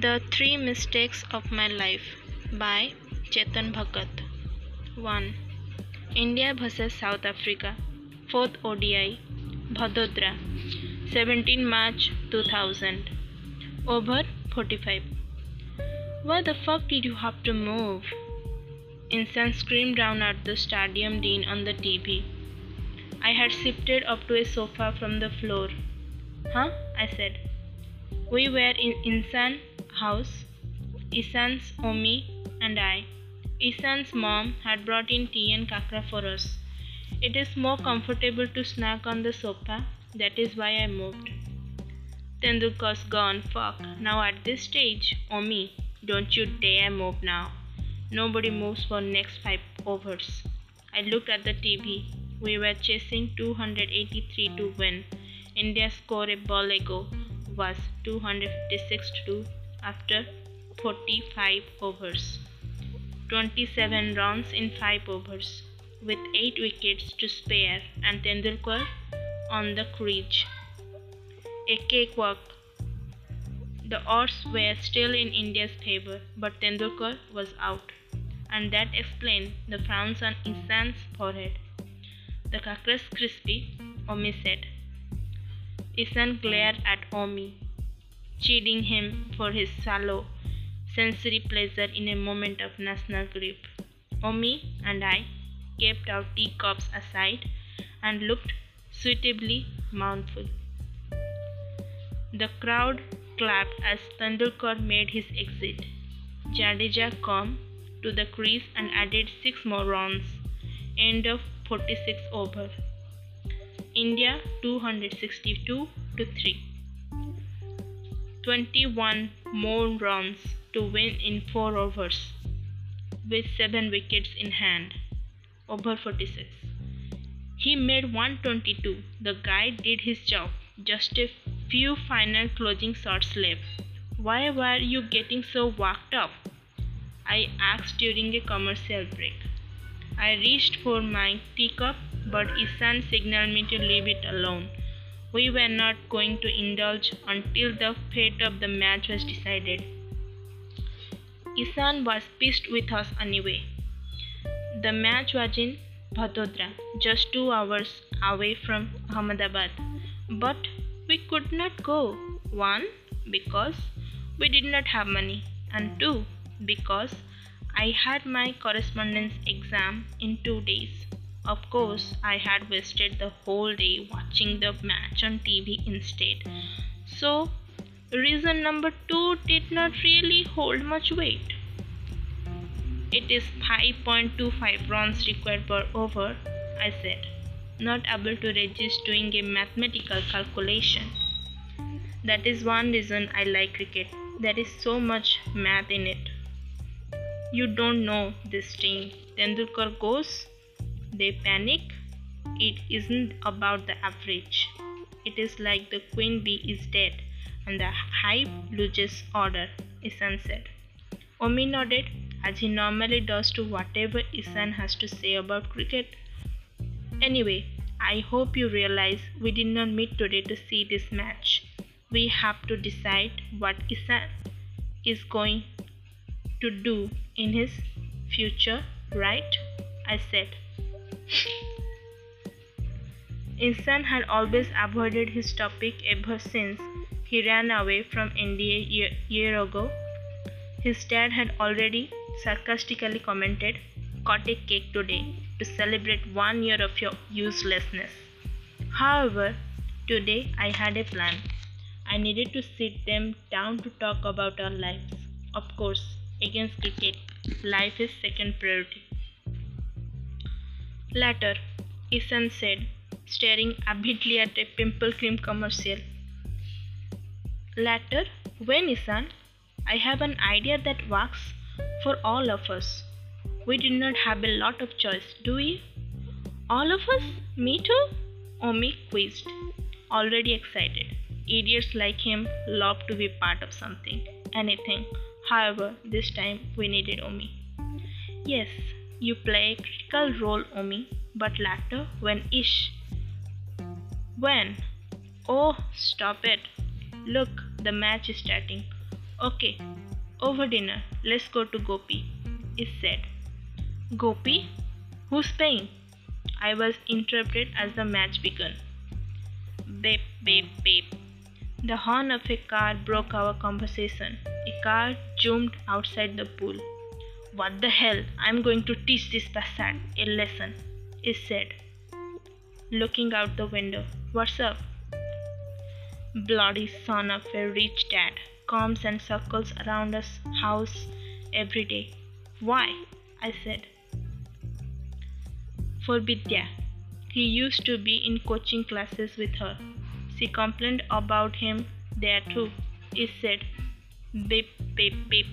The Three Mistakes of My Life by Chetan Bhagat 1. India vs South Africa 4th ODI Vadodara 17 March 2000 Over 45 Why the fuck did you have to move? Insan screamed down at the stadium dean on the TV. I had shifted up to a sofa from the floor. Huh? I said. We were in Insan house, Isan's Omi and I. Isan's mom had brought in tea and khakra for us. It is more comfortable to snack on the sofa, that is why I moved. Tendulkar's gone, fuck. Now at this stage, Omi, don't you dare move now. Nobody moves for next five overs. I looked at the TV. We were chasing 283 to win. India scored a ball ago was 256 to 2 after 45 overs. 27 runs in 5 overs with 8 wickets to spare and Tendulkar on the crease. A cakewalk. The odds were still in India's favour, but Tendulkar was out, and that explained the frowns on Isan's forehead. The khakras crispy, Omi said. Isan glared at Omi, chiding him for his shallow sensory pleasure in a moment of national grief. Omi and I kept our teacups aside and looked suitably mournful. The crowd clapped as Tendulkar made his exit. Jadeja came to the crease and added six more runs. End of 46 over. India 262 to 3. 21 more runs to win in 4 overs with 7 wickets in hand. Over 46. He made 122. The guy did his job. Just a few final closing shots left. Why were you getting so worked up? I asked during a commercial break. I reached for my teacup, but Isan signaled me to leave it alone. We were not going to indulge until the fate of the match was decided. Isan was pissed with us anyway. The match was in Vadodara, just two hours away from Ahmedabad. But we could not go. One, because we did not have money, and two, because I had my correspondence exam in two days. Of course, I had wasted the whole day watching the match on TV instead. So, reason number two did not really hold much weight. It is 5.25 runs required per over, I said, not able to resist doing a mathematical calculation. That is one reason I like cricket. There is so much math in it. You don't know this team. Tendulkar goes, they panic. It isn't about the average. It is like the queen bee is dead and the hive loses order, Isan said. Omi nodded as he normally does to whatever Isan has to say about cricket. Anyway, I hope you realize we did not meet today to see this match. We have to decide what Isan is going to do in his future, right? I said. Isan had always avoided his topic ever since he ran away from India a year, year ago. His dad had already sarcastically commented, Got a cake today to celebrate one year of your uselessness. However, today I had a plan. I needed to sit them down to talk about our lives. Of course, against cricket, life is second priority. Later, Isan said, staring avidly at a pimple cream commercial. Later, when Isan, I have an idea that works for all of us. We did not have a lot of choice, do we? All of us? Me too? Omi quizzed, already excited. Idiots like him love to be part of something, anything. However, this time we needed Omi. Yes, you play a critical role, Omi, but later when Ish. When? Oh, stop it. Look, the match is starting. Okay, over dinner, let's go to Gopi, Ish said. Gopi? Who's paying? I was interrupted as the match began. Beep, beep, beep. The horn of a car broke our conversation. A car zoomed outside the pool. What the hell? I'm going to teach this bastard a lesson, he said, looking out the window. What's up? Bloody son of a rich dad comes and circles around us house every day. Why? I said. For Vidya. He used to be in coaching classes with her. She complained about him there too. He said, Beep, beep, beep.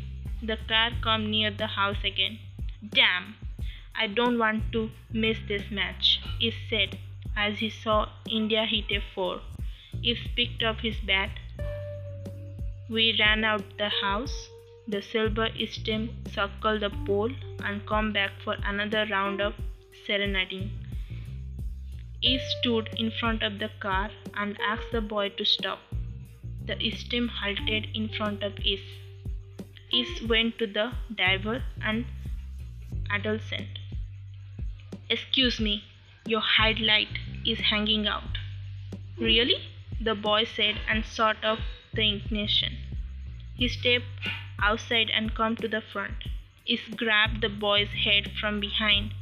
The car come near the house again. Damn! I don't want to miss this match, he said as he saw India hit a four. He picked up his bat. We ran out the house. The silver Esteem circled the pole and come back for another round of serenading. He stood in front of the car and asked the boy to stop. The Esteem halted in front of Ish. Ish went to the diver and adolescent. Excuse me, your headlight is hanging out. Really? The boy said and sort of the ignition. He stepped outside and come to the front. Ish grabbed the boy's head from behind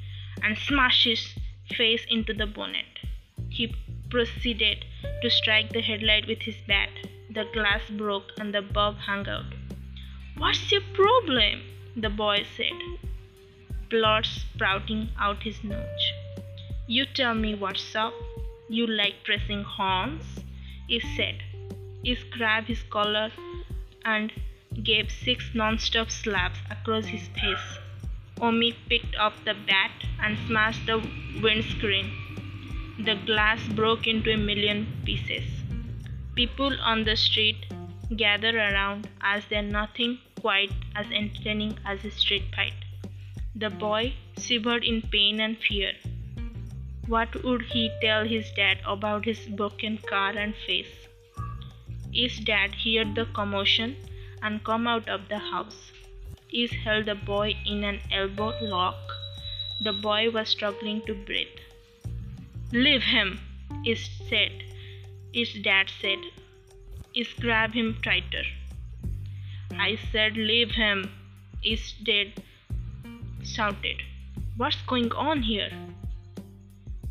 and smashed his face into the bonnet. He proceeded to strike the headlight with his bat. The glass broke and the bulb hung out. What's your problem? the boy said, blood sprouting out his nose. You tell me what's up. You like pressing horns? He said. He grabbed his collar and gave six non-stop slaps across his face. Omi picked up the bat and smashed the windscreen. The glass broke into a million pieces. People on the street gathered around as there nothing quite as entertaining as a street fight. The hmm. boy shivered in pain and fear. What would he tell his dad about his broken car and face? His dad heard the commotion and come out of the house. Ish held the boy in an elbow lock. The boy was struggling to breathe. Leave him, Is said. His dad said. Is grab him tighter. I said leave him. Is dead shouted. What's going on here?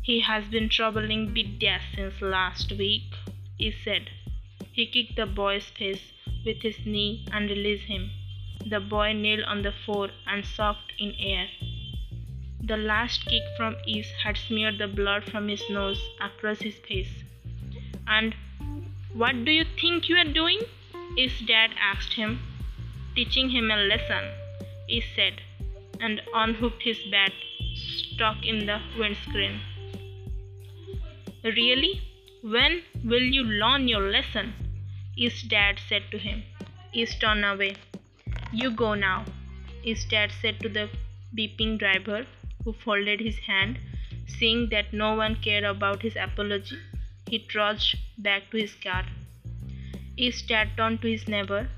He has been troubling Vidya since last week, he said. He kicked the boy's face with his knee and released him. The boy knelt on the floor and soaked in air. The last kick from Ish had smeared the blood from his nose across his face. And what do you think you are doing? His dad asked him. Teaching him a lesson, he said, and unhooked his bat stuck in the windscreen. Really? When will you learn your lesson? His dad said to him. Ish turned away. You go now, his dad said to the beeping driver, who folded his hand. Seeing that no one cared about his apology, he trudged back to his car. His dad turned to his neighbor.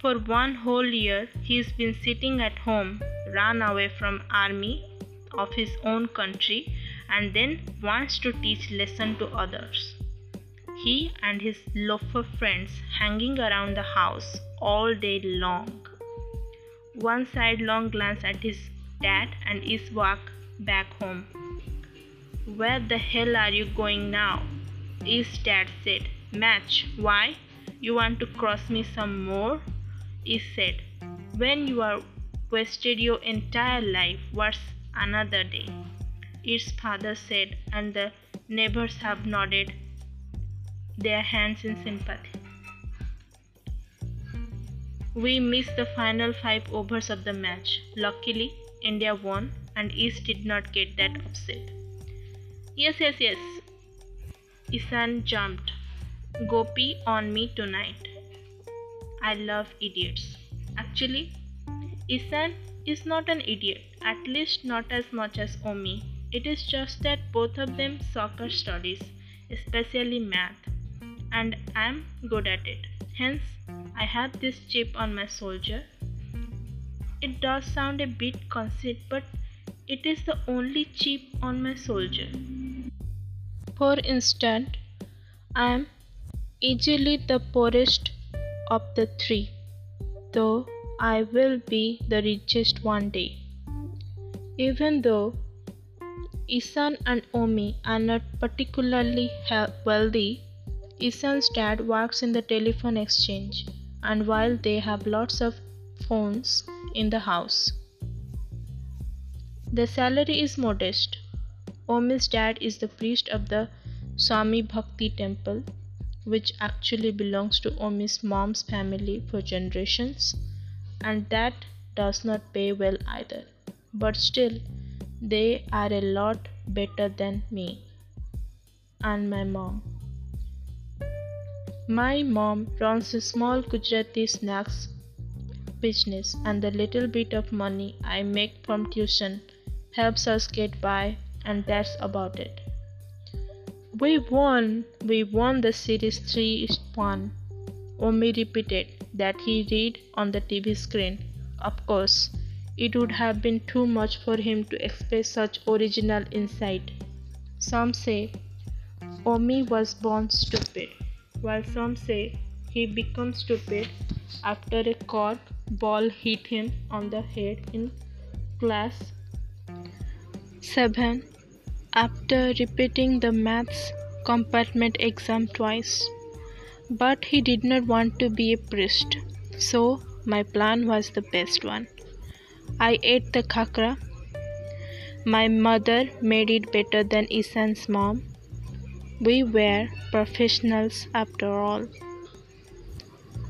For one whole year, he's been sitting at home, run away from army of his own country, and then wants to teach lesson to others. He and his loafer friends hanging around the house all day long. One sidelong glance at his dad and his walk back home. Where the hell are you going now? His dad said. Match. Why? You want to cross me some more? He said. When you are wasted your entire life, what's another day? Its father said, and the neighbors have nodded their hands in sympathy. We missed the final five overs of the match. Luckily, India won and East did not get that upset. Yes, yes, yes. Isan jumped. Gopi on me tonight. I love idiots. Actually, Isan is not an idiot, at least not as much as Omi. It is just that both of them soccer studies, especially math, and I'm good at it. Hence, I have this chip on my soldier. It does sound a bit conceit, but it is the only chip on my soldier. For instance, I am easily the poorest of the three, though I will be the richest one day. Even though Isan and Omi are not particularly wealthy, Isan's dad works in the telephone exchange, and while they have lots of phones in the house, the salary is modest. Omi's dad is the priest of the Swami Bhakti temple, which actually belongs to Omi's mom's family for generations, and that does not pay well either. But still, they are a lot better than me and my mom. My mom runs a small Gujarati snacks business, and the little bit of money I make from tuition helps us get by, and that's about it. We won! We won the series 3 1. Omi repeated that he read on the TV screen. Of course, it would have been too much for him to express such original insight. Some say Omi was born stupid while some say he became stupid after a cork ball hit him on the head in class 7 after repeating the maths compartment exam twice. But he did not want to be a priest, so my plan was the best one. I ate the khakra. My mother made it better than Isan's mom we were professionals after all.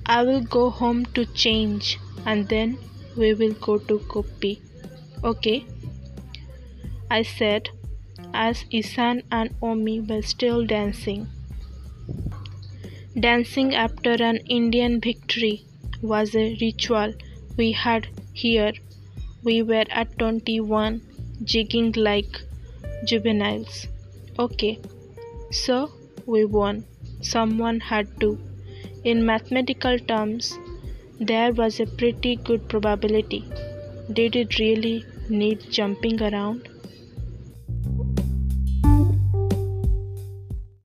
I will go home to change and then we will go to Gopi. Okay? I said as Isan and Omi were still dancing. Dancing after an Indian victory was a ritual we had here. We were at 21, jigging like juveniles. Okay. So we won. Someone had to. In mathematical terms, there was a pretty good probability. Did it really need jumping around?